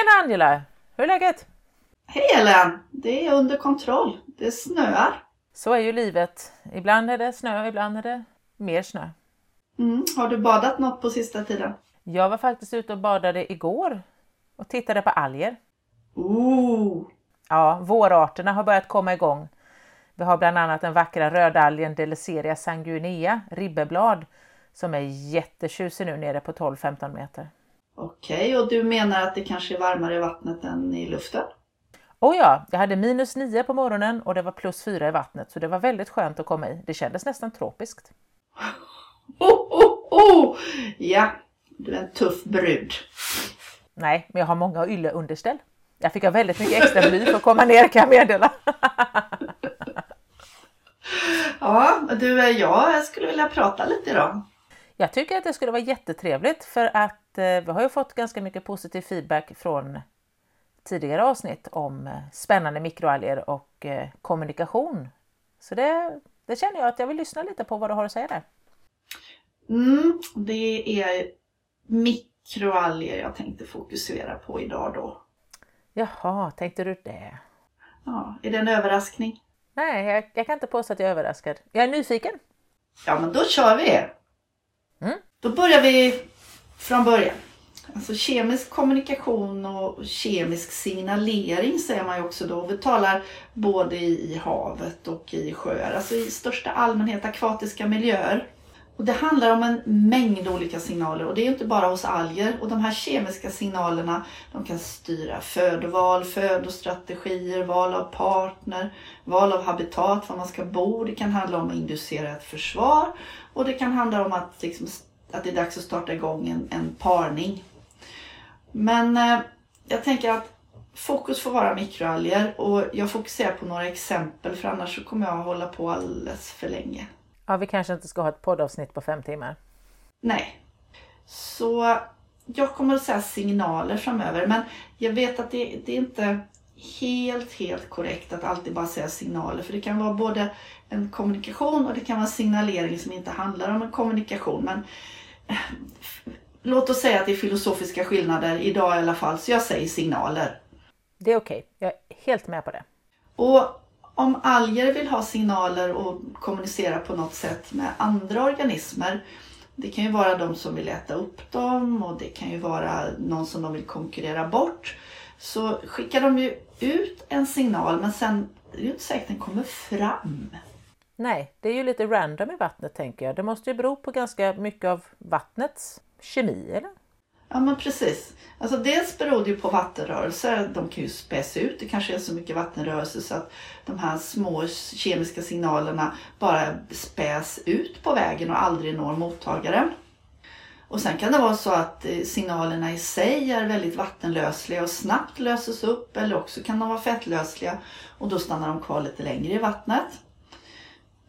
Tjena Angela! Hur är läget? Hej Ellen! Det är under kontroll. Det snöar. Så är ju livet. Ibland är det snö, ibland är det mer snö. Mm. Har du badat något på sista tiden? Jag var faktiskt ute och badade igår och tittade på alger. Ooh. Ja, vårarterna har börjat komma igång. Vi har bland annat den vackra rödalgen Deliceria sanguinea, ribbeblad, som är jättetjusig nu nere på 12-15 meter. Okej, och du menar att det kanske är varmare i vattnet än i luften? Oh ja, jag hade minus 9 på morgonen och det var plus 4 i vattnet så det var väldigt skönt att komma i. Det kändes nästan tropiskt. Oh, oh, oh! Ja, du är en tuff brud. Nej, men jag har många ylleunderställ. Jag fick ha väldigt mycket extra bly för att komma ner kan jag meddela. ja, du, jag skulle vilja prata lite idag. Jag tycker att det skulle vara jättetrevligt för att vi har ju fått ganska mycket positiv feedback från tidigare avsnitt om eh, spännande mikroalger och eh, kommunikation. Så det, det känner jag att jag vill lyssna lite på vad du har att säga där. Mm, det är mikroalger jag tänkte fokusera på idag då. Jaha, tänkte du det? Ja, är det en överraskning? Nej, jag, jag kan inte påstå att jag är överraskad. Jag är nyfiken. Ja, men då kör vi! Mm. Då börjar vi från början. Alltså kemisk kommunikation och kemisk signalering säger man ju också då. Vi talar både i havet och i sjöar, alltså i största allmänhet akvatiska miljöer. Och det handlar om en mängd olika signaler och det är inte bara hos alger. Och de här kemiska signalerna de kan styra födoval, födostrategier, val av partner, val av habitat, var man ska bo. Det kan handla om att inducera ett försvar och det kan handla om att, liksom, att det är dags att starta igång en, en parning. Men eh, jag tänker att fokus får vara mikroalger och jag fokuserar på några exempel för annars så kommer jag att hålla på alldeles för länge. Ja, vi kanske inte ska ha ett poddavsnitt på fem timmar. Nej. Så jag kommer att säga signaler framöver men jag vet att det, det är inte helt, helt korrekt att alltid bara säga signaler för det kan vara både en kommunikation och det kan vara signalering som inte handlar om en kommunikation. Men låt oss säga att det är filosofiska skillnader idag i alla fall, så jag säger signaler. Det är okej, okay. jag är helt med på det. Och om alger vill ha signaler och kommunicera på något sätt med andra organismer, det kan ju vara de som vill äta upp dem och det kan ju vara någon som de vill konkurrera bort. Så skickar de ju ut en signal men sen är det ju inte säkert att den kommer fram. Nej, det är ju lite random i vattnet tänker jag. Det måste ju bero på ganska mycket av vattnets kemi, eller? Ja men precis. Alltså dels beror det ju på vattenrörelser. De kan ju späs ut. Det kanske är så mycket vattenrörelse så att de här små kemiska signalerna bara späs ut på vägen och aldrig når mottagaren. Och sen kan det vara så att eh, signalerna i sig är väldigt vattenlösliga och snabbt löses upp eller också kan de vara fettlösliga och då stannar de kvar lite längre i vattnet.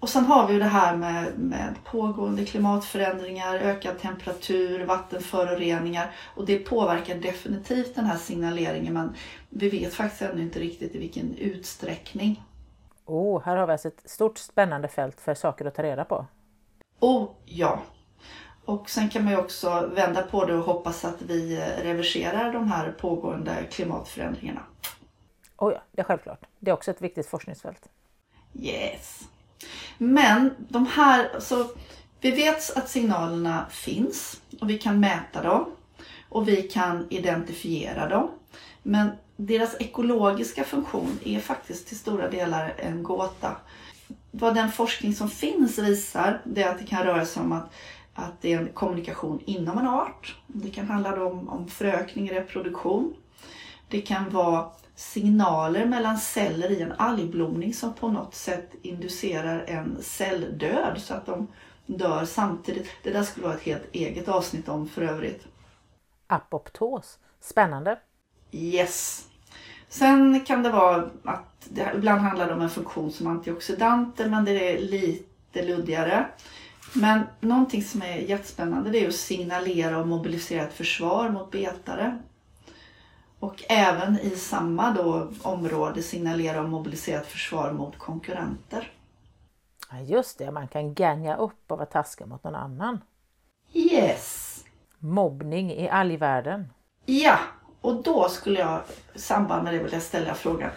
Och sen har vi ju det här med, med pågående klimatförändringar, ökad temperatur, vattenföroreningar och det påverkar definitivt den här signaleringen men vi vet faktiskt ännu inte riktigt i vilken utsträckning. Oh, här har vi alltså ett stort spännande fält för saker att ta reda på. Oh ja! Och sen kan man ju också vända på det och hoppas att vi reverserar de här pågående klimatförändringarna. Oh ja, det är självklart. Det är också ett viktigt forskningsfält. Yes! Men de här, så vi vet att signalerna finns och vi kan mäta dem och vi kan identifiera dem. Men deras ekologiska funktion är faktiskt till stora delar en gåta. Vad den forskning som finns visar det är att det kan röra sig om att, att det är en kommunikation inom en art. Det kan handla om, om förökning, reproduktion. Det kan vara signaler mellan celler i en algblomning som på något sätt inducerar en celldöd så att de dör samtidigt. Det där skulle vara ett helt eget avsnitt om för övrigt. Apoptos, spännande. Yes. Sen kan det vara att det, ibland handlar det om en funktion som antioxidanter men det är lite luddigare. Men någonting som är jättespännande det är att signalera och mobilisera ett försvar mot betare. Och även i samma då område signalera och mobilisera ett försvar mot konkurrenter. Ja, just det, man kan gänga upp och vara taskig mot någon annan. Yes! Mobbning i algvärlden. Ja, Och då skulle jag i samband med det vilja ställa frågan.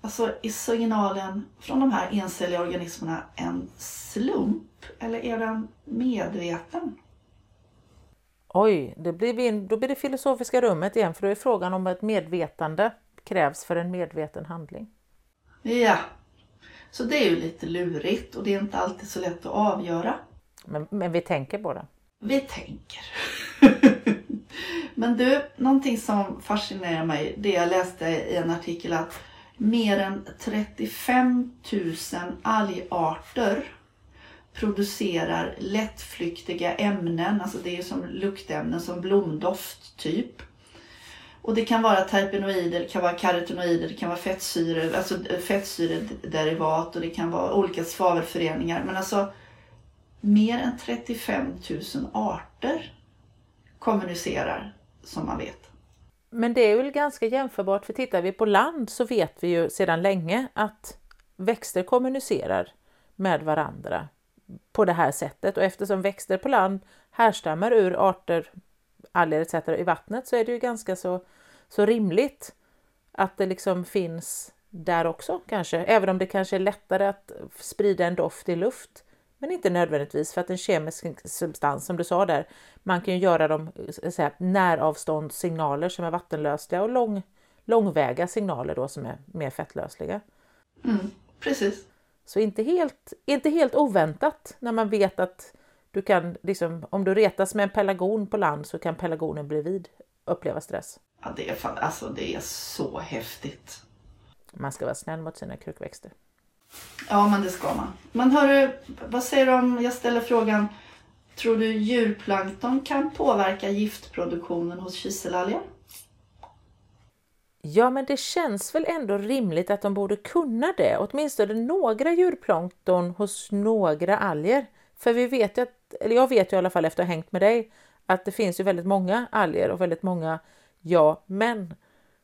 Alltså är signalen från de här encelliga organismerna en slump eller är den medveten? Oj, det blir in, då blir det filosofiska rummet igen för då är frågan om ett medvetande krävs för en medveten handling. Ja, så det är ju lite lurigt och det är inte alltid så lätt att avgöra. Men, men vi tänker på det. Vi tänker. men du, någonting som fascinerar mig, det jag läste i en artikel att mer än 35 000 algarter producerar lättflyktiga ämnen, alltså det är som luktämnen som blomdoft typ. Och det kan vara terpenoider, det kan vara karotenoider, det kan vara fettsyror, alltså eh, fettsyrederivat och det kan vara olika svavelföreningar. Men alltså mer än 35 000 arter kommunicerar som man vet. Men det är väl ganska jämförbart, för tittar vi på land så vet vi ju sedan länge att växter kommunicerar med varandra på det här sättet och eftersom växter på land härstammar ur arter, alger etc. i vattnet så är det ju ganska så, så rimligt att det liksom finns där också kanske, även om det kanske är lättare att sprida en doft i luft. Men inte nödvändigtvis för att en kemisk substans, som du sa där, man kan ju göra dem säga, näravståndssignaler som är vattenlösliga och lång, långväga signaler då som är mer fettlösliga. Mm, precis. Så inte helt, inte helt oväntat när man vet att du kan, liksom, om du retas med en pelargon på land så kan pelargonen bredvid uppleva stress. Ja, det är, fan, alltså, det är så häftigt. Man ska vara snäll mot sina krukväxter. Ja, men det ska man. Men hörru, vad säger du om jag ställer frågan Tror du djurplankton kan påverka giftproduktionen hos kiselalger? Ja, men det känns väl ändå rimligt att de borde kunna det, åtminstone några djurplankton hos några alger. För vi vet ju att, eller jag vet ju i alla fall efter att ha hängt med dig, att det finns ju väldigt många alger och väldigt många ja, men.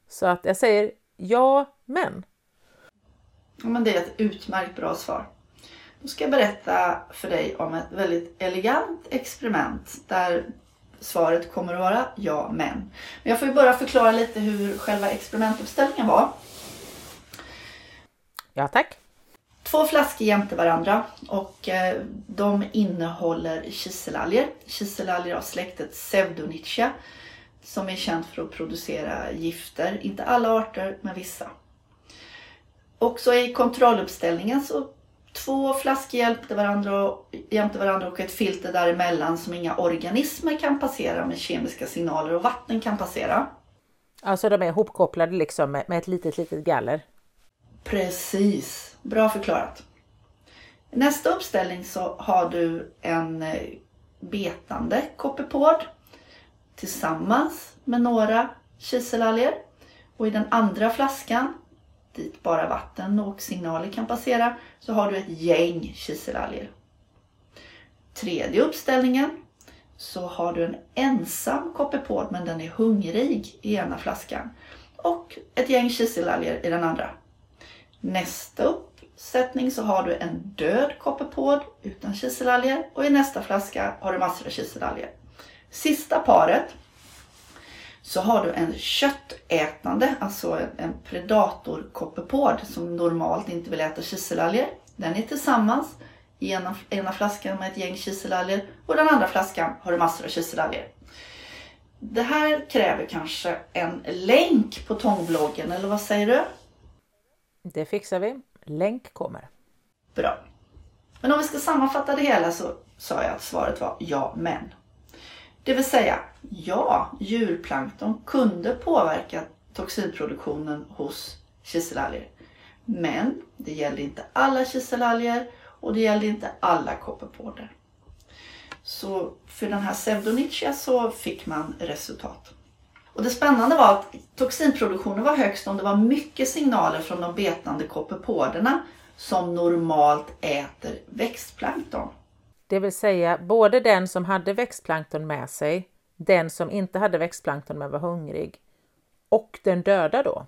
Så att jag säger ja, men. Ja, men det är ett utmärkt bra svar. Då ska jag berätta för dig om ett väldigt elegant experiment där svaret kommer att vara ja, men. Men jag får ju bara förklara lite hur själva experimentuppställningen var. Ja, tack. Två flaskor jämte varandra och eh, de innehåller kiselalger. Kiselalger av släktet Pseudonychia som är känt för att producera gifter. Inte alla arter, men vissa. Också i kontrolluppställningen så två flaskor jämte varandra, jämte varandra och ett filter däremellan som inga organismer kan passera med kemiska signaler och vatten kan passera. Alltså de är ihopkopplade liksom med, med ett litet, litet galler? Precis, bra förklarat. I nästa uppställning så har du en eh, betande koppepod tillsammans med några kiselalger. Och i den andra flaskan dit bara vatten och signaler kan passera så har du ett gäng kiselalger. Tredje uppställningen så har du en ensam koppepod men den är hungrig i ena flaskan och ett gäng kiselalger i den andra. Nästa uppsättning så har du en död koppepod utan kiselalger och i nästa flaska har du massor av kiselalger. Sista paret så har du en köttätande, alltså en predatorkoppepod som normalt inte vill äta kiselalger. Den är tillsammans i ena, ena flaskan med ett gäng kiselalger och den andra flaskan har du massor av kiselalger. Det här kräver kanske en länk på tångbloggen, eller vad säger du? Det fixar vi. Länk kommer. Bra. Men om vi ska sammanfatta det hela så sa jag att svaret var ja, men. Det vill säga, ja, djurplankton kunde påverka toxinproduktionen hos kiselalger. Men det gällde inte alla kiselalger och det gällde inte alla kopparpåder. Så för den här pseudonychia så fick man resultat. Och det spännande var att toxinproduktionen var högst om det var mycket signaler från de betande kopperpåderna som normalt äter växtplankton. Det vill säga både den som hade växtplankton med sig, den som inte hade växtplankton men var hungrig och den döda då?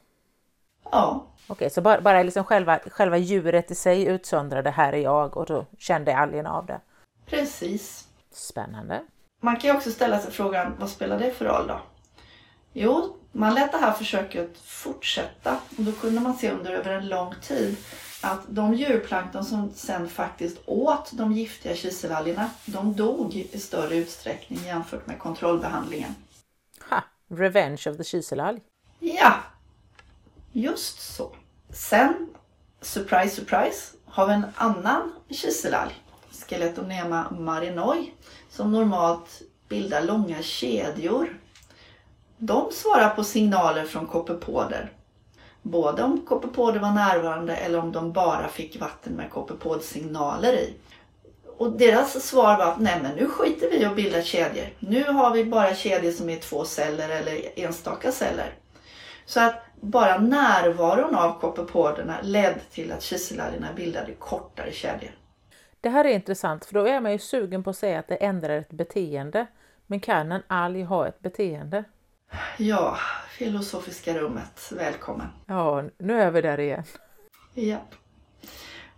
Ja. Okej, så bara, bara liksom själva, själva djuret i sig utsöndrade här är jag och då kände algerna av det? Precis. Spännande. Man kan ju också ställa sig frågan, vad spelar det för roll då? Jo, Man lät det här försöket fortsätta och då kunde man se under över en lång tid att de djurplankton som sen faktiskt åt de giftiga kiselalgerna, de dog i större utsträckning jämfört med kontrollbehandlingen. Ha! Revenge of the kiselalg. Ja, just så. Sen, surprise surprise, har vi en annan kiselalg, Skeletonema marinoi, som normalt bildar långa kedjor. De svarar på signaler från kopepoder. Både om kopepoder var närvarande eller om de bara fick vatten med kopepodsignaler i. Och deras svar var att nej men nu skiter vi i att bilda kedjor. Nu har vi bara kedjor som är två celler eller enstaka celler. Så att bara närvaron av kopepoderna ledde till att kiselalgerna bildade kortare kedjor. Det här är intressant för då är man ju sugen på att säga att det ändrar ett beteende. Men kan en alg ha ett beteende? Ja, filosofiska rummet, välkommen. Ja, nu är vi där igen. Japp.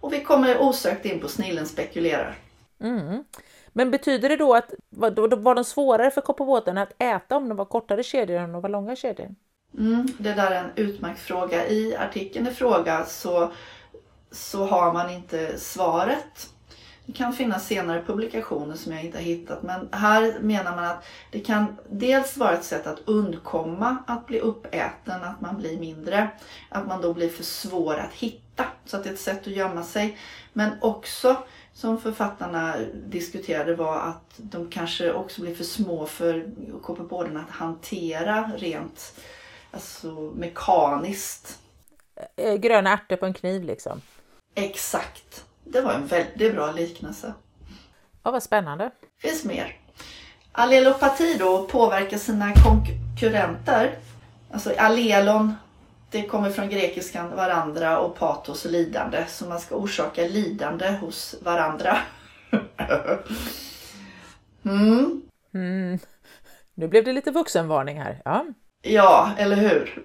Och vi kommer osökt in på snillen spekulerar. Mm. Men betyder det då att var, var de svårare för kopparbåtarna att äta om de var kortare kedjor än om de var långa kedjor? Mm, det där är en utmärkt fråga. I artikeln i fråga så, så har man inte svaret. Det kan finnas senare publikationer som jag inte har hittat men här menar man att det kan dels vara ett sätt att undkomma att bli uppäten, att man blir mindre, att man då blir för svår att hitta så att det är ett sätt att gömma sig. Men också som författarna diskuterade var att de kanske också blir för små för KP-båden att hantera rent alltså mekaniskt. Eh, gröna ärtor på en kniv liksom? Exakt. Det var en väldigt bra liknelse. Ja, vad spännande. finns mer. Allelopati då påverkar sina konkurrenter. Alltså allelon, det kommer från grekiskan varandra och patos lidande. Så man ska orsaka lidande hos varandra. mm. Mm. Nu blev det lite vuxenvarning här. Ja. Ja, eller hur?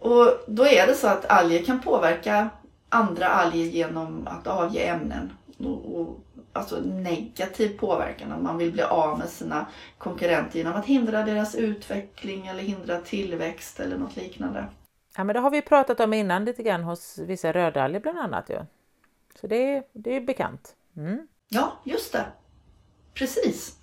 Och då är det så att alger kan påverka andra alger genom att avge ämnen. Och, och, alltså negativ påverkan, om man vill bli av med sina konkurrenter genom att hindra deras utveckling eller hindra tillväxt eller något liknande. Ja, men det har vi pratat om innan lite grann hos vissa rödalger bland annat. Ja. Så det, det är bekant. Mm. Ja, just det. Precis.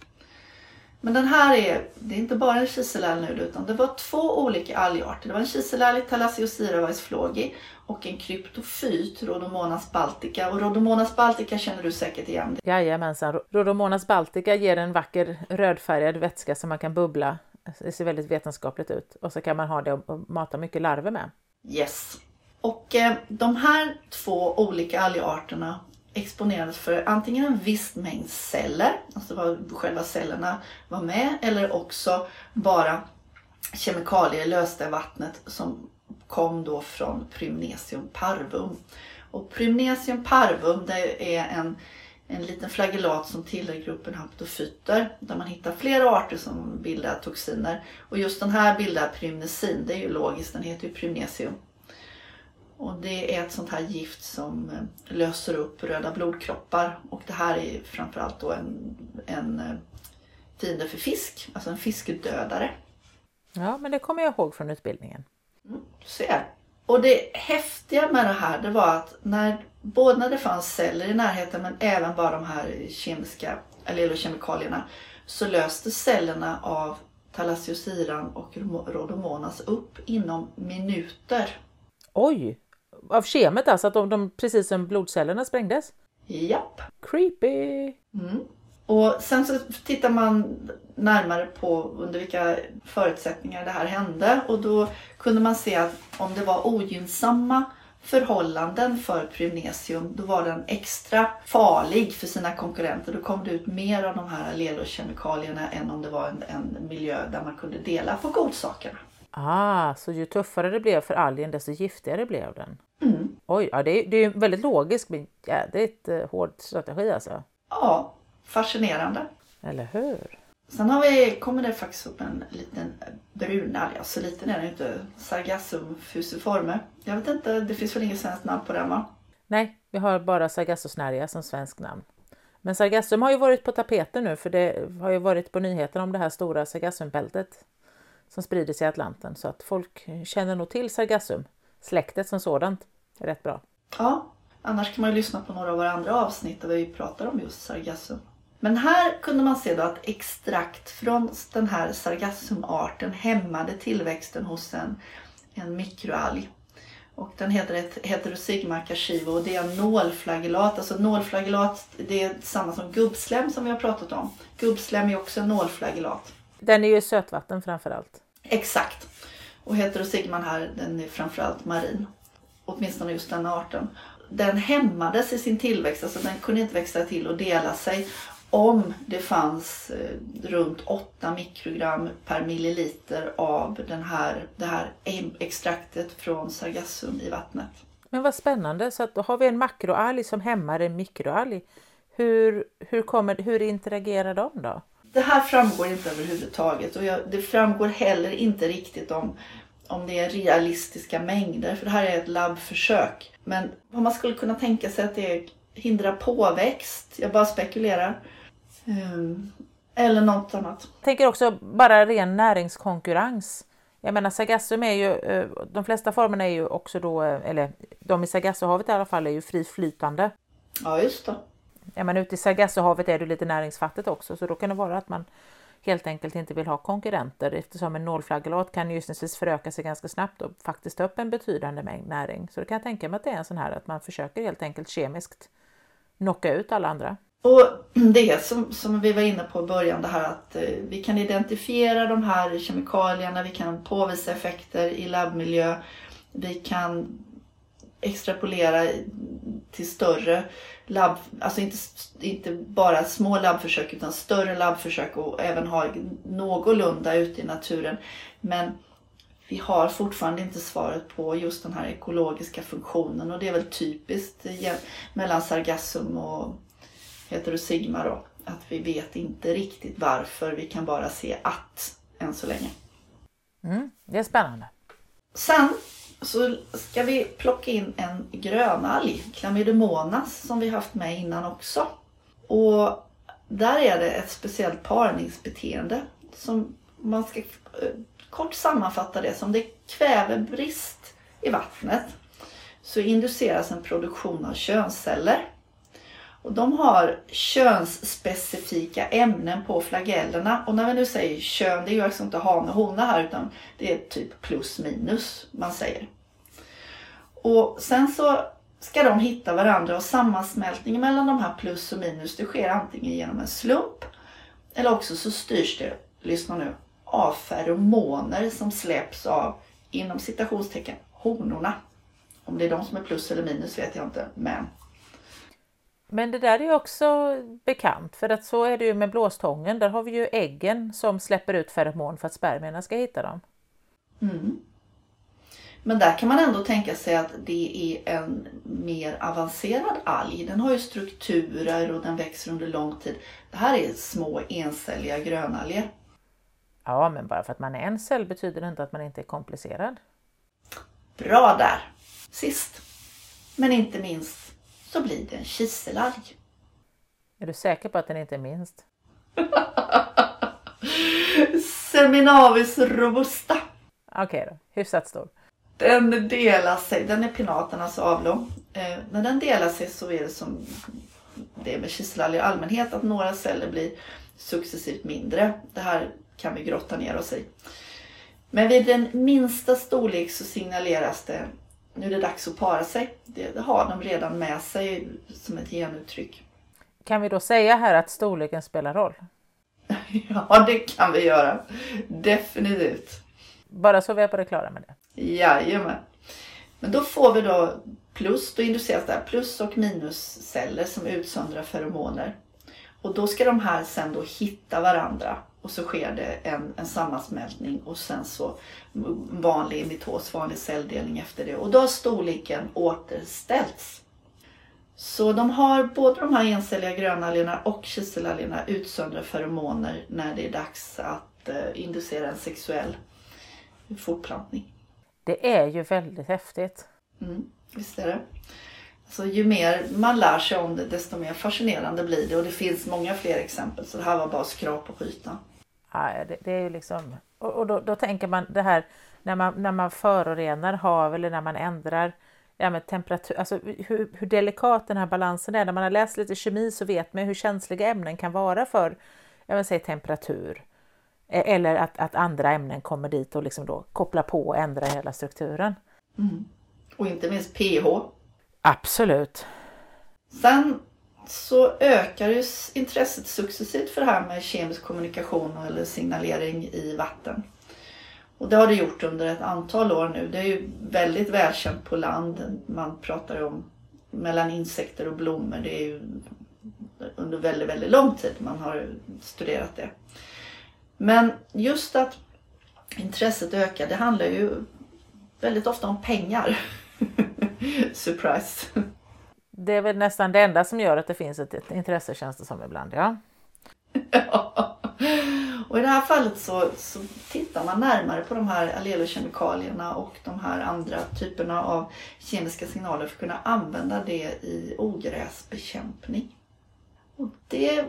Men den här är, det är inte bara en kiselalg nu utan det var två olika algarter. Det var en kiselalg Thalassiosira vaisflogi och en kryptofyt Rhodomonas baltica. Och Rhodomonas baltica känner du säkert igen. Jajamensan. Rhodomonas baltica ger en vacker rödfärgad vätska som man kan bubbla. Det ser väldigt vetenskapligt ut. Och så kan man ha det och mata mycket larver med. Yes. Och eh, de här två olika algarterna exponerades för antingen en viss mängd celler, alltså vad själva cellerna var med, eller också bara kemikalier lösta i vattnet som kom då från Prymnesium parvum. Och Prymnesium parvum det är en, en liten flagellat som tillhör gruppen haptofyter där man hittar flera arter som bildar toxiner. Och just den här bildar prymnesin, det är ju logiskt, den heter ju Prymnesium. Och det är ett sånt här gift som eh, löser upp röda blodkroppar och det här är framförallt då en, en eh, fiende för fisk, alltså en fiskdödare. Ja, men det kommer jag ihåg från utbildningen. Mm, ser. Och det häftiga med det här det var att när, både när det fanns celler i närheten men även bara de här kemiska allelokemikalierna så löste cellerna av thalassiosiran och rhodomonas upp inom minuter. Oj! Av kemet alltså, att de, de precis som blodcellerna sprängdes? Japp. Creepy! Mm. Och sen så tittar man närmare på under vilka förutsättningar det här hände och då kunde man se att om det var ogynnsamma förhållanden för Prymnesium då var den extra farlig för sina konkurrenter. Då kom det ut mer av de här allelokemikalierna än om det var en, en miljö där man kunde dela på godsakerna. Ah, så ju tuffare det blev för algen desto giftigare blev den? Mm. Oj, ja, det, är, det är väldigt logiskt men jädrigt eh, hård strategi alltså. Ja, fascinerande. Eller hur? Sen har vi, kommer det faktiskt upp en liten brunalg. Så alltså, liten är den inte. Sargassum fusiforme. Jag vet inte, det finns väl inget svenskt namn på den va? Nej, vi har bara Sargassosnäria som svensk namn. Men Sargassum har ju varit på tapeten nu för det har ju varit på nyheterna om det här stora Sargassumbältet som sprider sig i Atlanten så att folk känner nog till sargassum, släktet som sådant, är rätt bra. Ja, annars kan man ju lyssna på några av våra andra avsnitt där vi pratar om just sargassum. Men här kunde man se då att extrakt från den här sargassumarten hämmade tillväxten hos en, en mikroalg. Och den heter ett heterosigma cashivo och det är en nålflagellat. Alltså nålflagellat det är samma som gubbslem som vi har pratat om. Gubbslem är också en nålflagellat. Den är ju sötvatten framförallt. Exakt. Och heterosigman här den är framförallt marin. Åtminstone just den arten. Den hämmades i sin tillväxt, alltså den kunde inte växa till och dela sig om det fanns eh, runt 8 mikrogram per milliliter av den här, det här extraktet från sargassum i vattnet. Men vad spännande, så att då har vi en makroalg som hämmar en mikroalg. Hur, hur, kommer, hur interagerar de då? Det här framgår inte överhuvudtaget och jag, det framgår heller inte riktigt om, om det är realistiska mängder för det här är ett labbförsök. Men vad man skulle kunna tänka sig att det hindrar påväxt, jag bara spekulerar. Um, eller något annat. Jag tänker också bara ren näringskonkurrens. Jag menar Sargassum är ju, eh, de flesta formerna är ju också då, eh, eller de i Sargassohavet i alla fall är ju friflytande. Ja just det. Är man ute i Sargassohavet är det lite näringsfattigt också så då kan det vara att man helt enkelt inte vill ha konkurrenter eftersom en nålflagellat kan gissningsvis föröka sig ganska snabbt och faktiskt ta upp en betydande mängd näring. Så då kan jag tänka mig att det är en sån här att man försöker helt enkelt kemiskt knocka ut alla andra. Och det som, som vi var inne på i början, det här att eh, vi kan identifiera de här kemikalierna, vi kan påvisa effekter i labbmiljö, vi kan extrapolera till större labb, alltså inte, inte bara små labbförsök utan större labbförsök och även ha någorlunda ute i naturen. Men vi har fortfarande inte svaret på just den här ekologiska funktionen och det är väl typiskt mellan sargassum och heterosigma då. Att vi vet inte riktigt varför, vi kan bara se att än så länge. Mm, det är spännande. Sen så ska vi plocka in en grönalg, Chlamydomonas, som vi haft med innan också. Och där är det ett speciellt parningsbeteende som man ska eh, kort sammanfatta det som det är kvävebrist i vattnet så induceras en produktion av könsceller. Och de har könsspecifika ämnen på flagellerna. Och när vi nu säger kön, det är ju alltså inte hane och hona här utan det är typ plus minus man säger. Och sen så ska de hitta varandra och sammansmältningen mellan de här plus och minus det sker antingen genom en slump eller också så styrs det, lyssna nu, av feromoner som släpps av, inom citationstecken, honorna. Om det är de som är plus eller minus vet jag inte, men men det där är också bekant för att så är det ju med blåstången. Där har vi ju äggen som släpper ut feromon för att spermierna ska hitta dem. Mm. Men där kan man ändå tänka sig att det är en mer avancerad alg. Den har ju strukturer och den växer under lång tid. Det här är små encelliga grönalger. Ja, men bara för att man är en cell betyder det inte att man inte är komplicerad. Bra där! Sist, men inte minst, så blir det en kiselalg. Är du säker på att den inte är minst? Seminavis robusta. Okej okay då, hyfsat stor. Den delar sig, den är pinaternas avlång. Eh, när den delar sig så är det som det är med kiselalger i allmänhet att några celler blir successivt mindre. Det här kan vi grotta ner oss i. Men vid den minsta storlek så signaleras det nu är det dags att para sig. Det, har de redan med sig som ett genuttryck. Kan vi då säga här att storleken spelar roll? ja, det kan vi göra. Definitivt. Bara så vi är på det klara med det. Jajamän. Men då får vi då plus, då induceras det här plus och minusceller som utsöndrar feromoner. Och då ska de här sen då hitta varandra och så sker det en, en sammansmältning och sen så vanlig mitos, vanlig celldelning efter det. Och då har storleken återställts. Så de har både de här encelliga grönalgerna och kiselalgerna utsöndrar feromoner när det är dags att eh, inducera en sexuell fortplantning. Det är ju väldigt häftigt. Mm, visst är det. Så ju mer man lär sig om det desto mer fascinerande blir det och det finns många fler exempel så det här var bara skrap på ytan. Det, det är ju liksom Och, och då, då, tänker man det här när man, när man förorenar hav eller när man ändrar ja, med temperatur, alltså hur, hur delikat den här balansen är. När man har läst lite kemi så vet man hur känsliga ämnen kan vara för jag vill säga, temperatur. E, eller att, att andra ämnen kommer dit och liksom då kopplar på och ändrar hela strukturen. Mm. Och inte minst pH. Absolut. Sen så ökar ju intresset successivt för det här med kemisk kommunikation eller signalering i vatten. Och det har det gjort under ett antal år nu. Det är ju väldigt välkänt på land. Man pratar om mellan insekter och blommor. Det är ju under väldigt, väldigt lång tid man har studerat det. Men just att intresset ökar, det handlar ju väldigt ofta om pengar. Surprise! Det är väl nästan det enda som gör att det finns ett intresse känns det som ibland, ja. ja. Och i det här fallet så, så tittar man närmare på de här allelokemikalierna och de här andra typerna av kemiska signaler för att kunna använda det i ogräsbekämpning. Och det,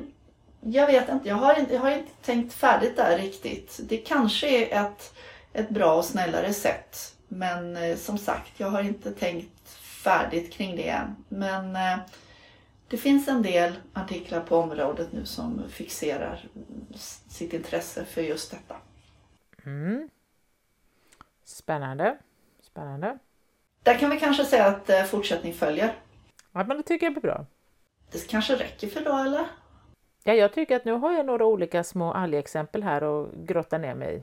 jag vet inte, jag har inte, jag har inte tänkt färdigt där riktigt. Det kanske är ett, ett bra och snällare sätt. Men eh, som sagt, jag har inte tänkt färdigt kring det än. Men eh, det finns en del artiklar på området nu som fixerar sitt intresse för just detta. Mm. Spännande. Spännande. Där kan vi kanske säga att eh, fortsättning följer. Ja, men det tycker jag blir bra. Det kanske räcker för idag eller? Ja, jag tycker att nu har jag några olika små algexempel här och grotta ner mig i.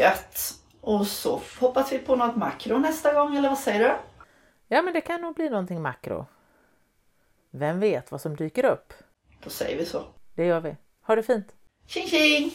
Gött! Och så hoppas vi på något makro nästa gång, eller vad säger du? Ja, men det kan nog bli någonting makro. Vem vet vad som dyker upp? Då säger vi så. Det gör vi. Ha det fint! Tjing tjing!